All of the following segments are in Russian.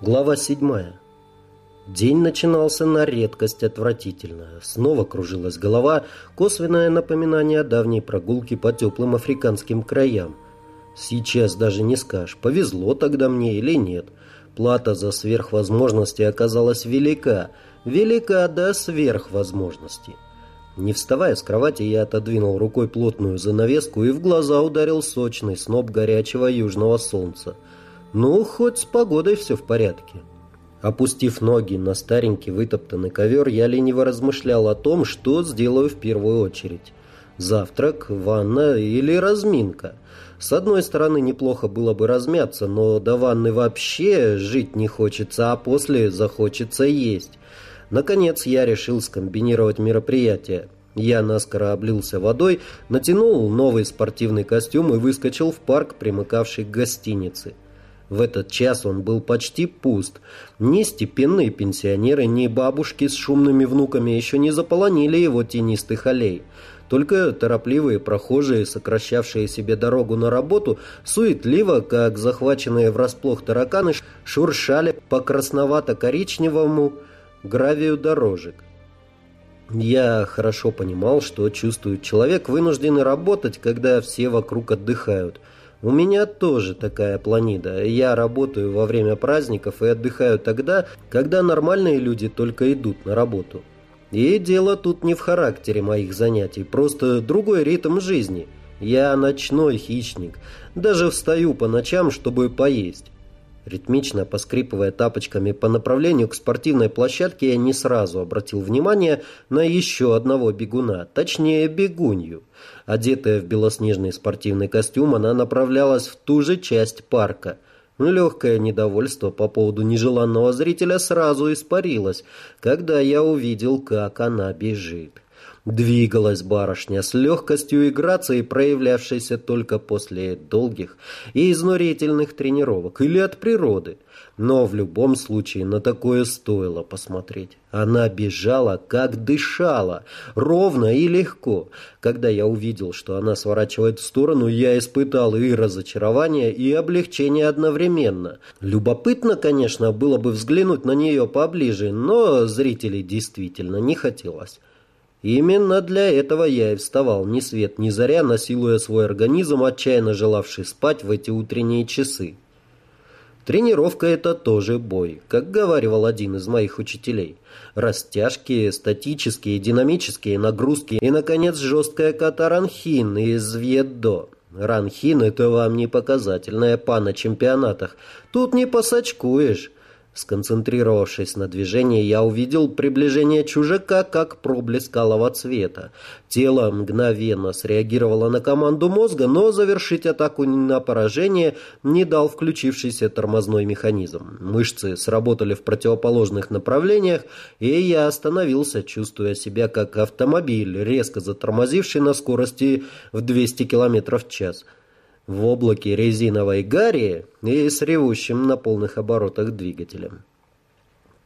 Глава седьмая. День начинался на редкость отвратительно. Снова кружилась голова, косвенное напоминание о давней прогулке по теплым африканским краям. Сейчас даже не скажешь, повезло тогда мне или нет. Плата за сверхвозможности оказалась велика. Велика до сверхвозможности. Не вставая с кровати, я отодвинул рукой плотную занавеску и в глаза ударил сочный сноп горячего южного солнца. Ну, хоть с погодой все в порядке. Опустив ноги на старенький вытоптанный ковер, я лениво размышлял о том, что сделаю в первую очередь. Завтрак, ванна или разминка. С одной стороны, неплохо было бы размяться, но до ванны вообще жить не хочется, а после захочется есть. Наконец, я решил скомбинировать мероприятие. Я наскоро облился водой, натянул новый спортивный костюм и выскочил в парк, примыкавший к гостинице. В этот час он был почти пуст. Ни степенные пенсионеры, ни бабушки с шумными внуками еще не заполонили его тенистых аллей. Только торопливые прохожие, сокращавшие себе дорогу на работу, суетливо, как захваченные врасплох тараканы, шуршали по красновато-коричневому гравию дорожек. Я хорошо понимал, что чувствует человек, вынужденный работать, когда все вокруг отдыхают – у меня тоже такая планида. Я работаю во время праздников и отдыхаю тогда, когда нормальные люди только идут на работу. И дело тут не в характере моих занятий, просто другой ритм жизни. Я ночной хищник. Даже встаю по ночам, чтобы поесть. Ритмично поскрипывая тапочками по направлению к спортивной площадке, я не сразу обратил внимание на еще одного бегуна, точнее бегунью. Одетая в белоснежный спортивный костюм, она направлялась в ту же часть парка. Легкое недовольство по поводу нежеланного зрителя сразу испарилось, когда я увидел, как она бежит. Двигалась барышня с легкостью и грацией, проявлявшейся только после долгих и изнурительных тренировок или от природы. Но в любом случае на такое стоило посмотреть. Она бежала, как дышала, ровно и легко. Когда я увидел, что она сворачивает в сторону, я испытал и разочарование, и облегчение одновременно. Любопытно, конечно, было бы взглянуть на нее поближе, но зрителей действительно не хотелось. Именно для этого я и вставал ни свет ни заря, насилуя свой организм, отчаянно желавший спать в эти утренние часы. Тренировка – это тоже бой, как говаривал один из моих учителей. Растяжки, статические, динамические нагрузки и, наконец, жесткая ката ранхин из вьеддо. Ранхин – это вам не показательная па на чемпионатах. Тут не посачкуешь. Сконцентрировавшись на движении, я увидел приближение чужака как проблеск алого цвета. Тело мгновенно среагировало на команду мозга, но завершить атаку на поражение не дал включившийся тормозной механизм. Мышцы сработали в противоположных направлениях, и я остановился, чувствуя себя как автомобиль, резко затормозивший на скорости в 200 км в час в облаке резиновой гари и с ревущим на полных оборотах двигателем.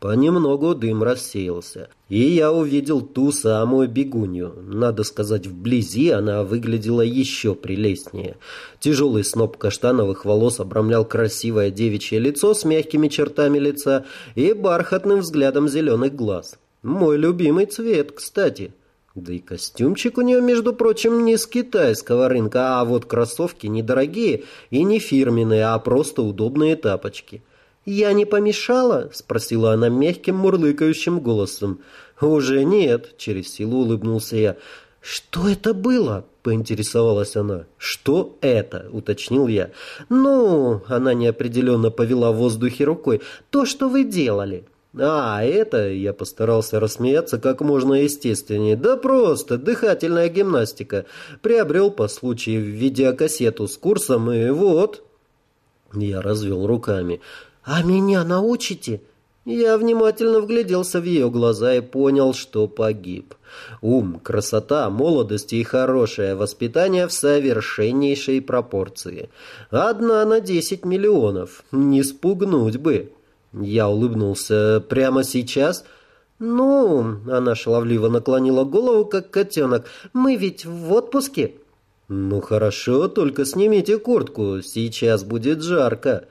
Понемногу дым рассеялся, и я увидел ту самую бегунью. Надо сказать, вблизи она выглядела еще прелестнее. Тяжелый сноп каштановых волос обрамлял красивое девичье лицо с мягкими чертами лица и бархатным взглядом зеленых глаз. Мой любимый цвет, кстати. Да и костюмчик у нее, между прочим, не с китайского рынка, а вот кроссовки недорогие и не фирменные, а просто удобные тапочки. «Я не помешала?» — спросила она мягким мурлыкающим голосом. «Уже нет», — через силу улыбнулся я. «Что это было?» — поинтересовалась она. «Что это?» — уточнил я. «Ну...» — она неопределенно повела в воздухе рукой. «То, что вы делали». «А, это...» — я постарался рассмеяться как можно естественнее. «Да просто, дыхательная гимнастика. Приобрел по случаю видеокассету с курсом, и вот...» Я развел руками. «А меня научите?» Я внимательно вгляделся в ее глаза и понял, что погиб. Ум, красота, молодость и хорошее воспитание в совершеннейшей пропорции. Одна на десять миллионов. Не спугнуть бы. Я улыбнулся. «Прямо сейчас?» «Ну...» — она шаловливо наклонила голову, как котенок. «Мы ведь в отпуске?» «Ну хорошо, только снимите куртку. Сейчас будет жарко».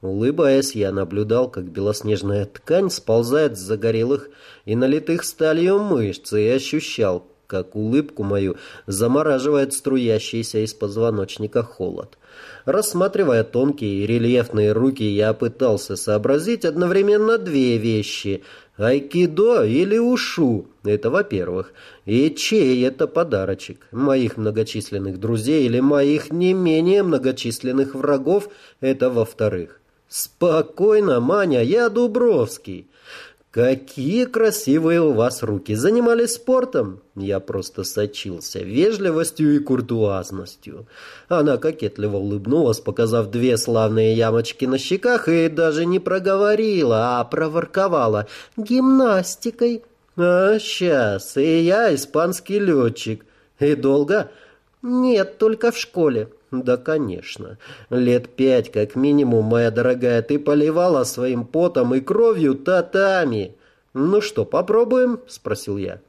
Улыбаясь, я наблюдал, как белоснежная ткань сползает с загорелых и налитых сталью мышц, и ощущал, как улыбку мою замораживает струящийся из позвоночника холод. Рассматривая тонкие и рельефные руки, я пытался сообразить одновременно две вещи — Айкидо или ушу? Это во-первых. И чей это подарочек? Моих многочисленных друзей или моих не менее многочисленных врагов? Это во-вторых. Спокойно, Маня, я Дубровский. «Какие красивые у вас руки! Занимались спортом?» Я просто сочился вежливостью и куртуазностью. Она кокетливо улыбнулась, показав две славные ямочки на щеках, и даже не проговорила, а проворковала «гимнастикой». «А, сейчас, и я испанский летчик. И долго?» «Нет, только в школе». «Да, конечно. Лет пять, как минимум, моя дорогая, ты поливала своим потом и кровью татами». «Ну что, попробуем?» – спросил я.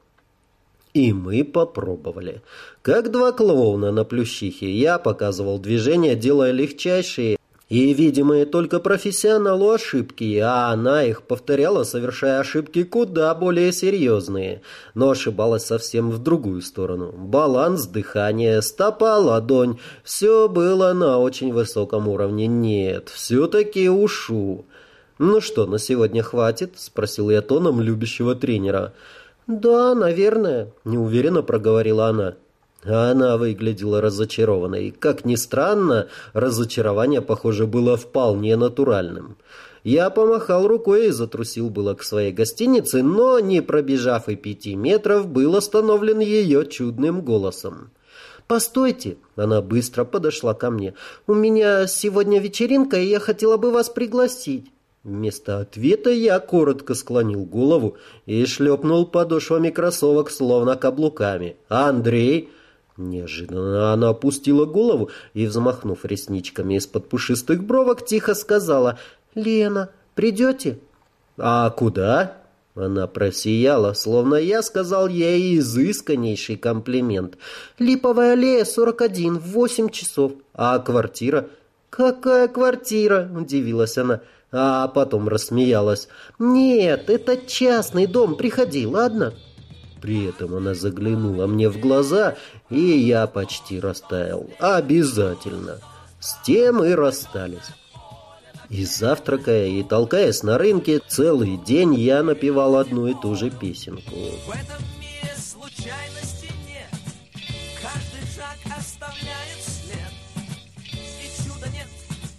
И мы попробовали. Как два клоуна на плющихе, я показывал движения, делая легчайшие и видимые только профессионалу ошибки, а она их повторяла, совершая ошибки куда более серьезные, но ошибалась совсем в другую сторону. Баланс, дыхание, стопа, ладонь – все было на очень высоком уровне. Нет, все-таки ушу. «Ну что, на сегодня хватит?» – спросил я тоном любящего тренера. «Да, наверное», – неуверенно проговорила она. Она выглядела разочарованной. Как ни странно, разочарование, похоже, было вполне натуральным. Я помахал рукой и затрусил было к своей гостинице, но, не пробежав и пяти метров, был остановлен ее чудным голосом. «Постойте!» — она быстро подошла ко мне. «У меня сегодня вечеринка, и я хотела бы вас пригласить». Вместо ответа я коротко склонил голову и шлепнул подошвами кроссовок, словно каблуками. «Андрей!» Неожиданно она опустила голову и, взмахнув ресничками из-под пушистых бровок, тихо сказала «Лена, придете?» «А куда?» Она просияла, словно я сказал ей изысканнейший комплимент. «Липовая аллея, 41, в 8 часов. А квартира?» «Какая квартира?» – удивилась она. А потом рассмеялась. «Нет, это частный дом, приходи, ладно?» При этом она заглянула мне в глаза, и я почти растаял. Обязательно. С тем и расстались. И завтракая, и толкаясь на рынке, целый день я напевал одну и ту же песенку. В этом мире случайности нет. Каждый шаг оставляет след. И чуда нет,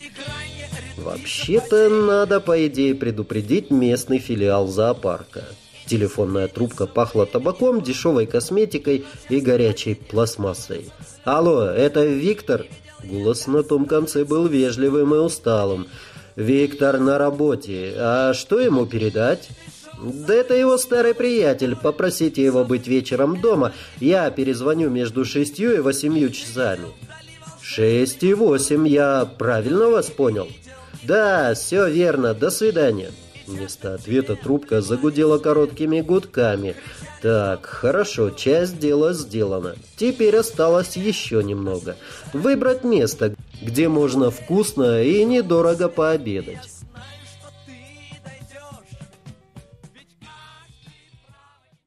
и крайне Вообще-то надо, по идее, предупредить местный филиал зоопарка. Телефонная трубка пахла табаком, дешевой косметикой и горячей пластмассой. «Алло, это Виктор?» Голос на том конце был вежливым и усталым. «Виктор на работе. А что ему передать?» «Да это его старый приятель. Попросите его быть вечером дома. Я перезвоню между шестью и восемью часами». «Шесть и восемь. Я правильно вас понял?» «Да, все верно. До свидания». Вместо ответа трубка загудела короткими гудками. Так, хорошо, часть дела сделана. Теперь осталось еще немного. Выбрать место, где можно вкусно и недорого пообедать.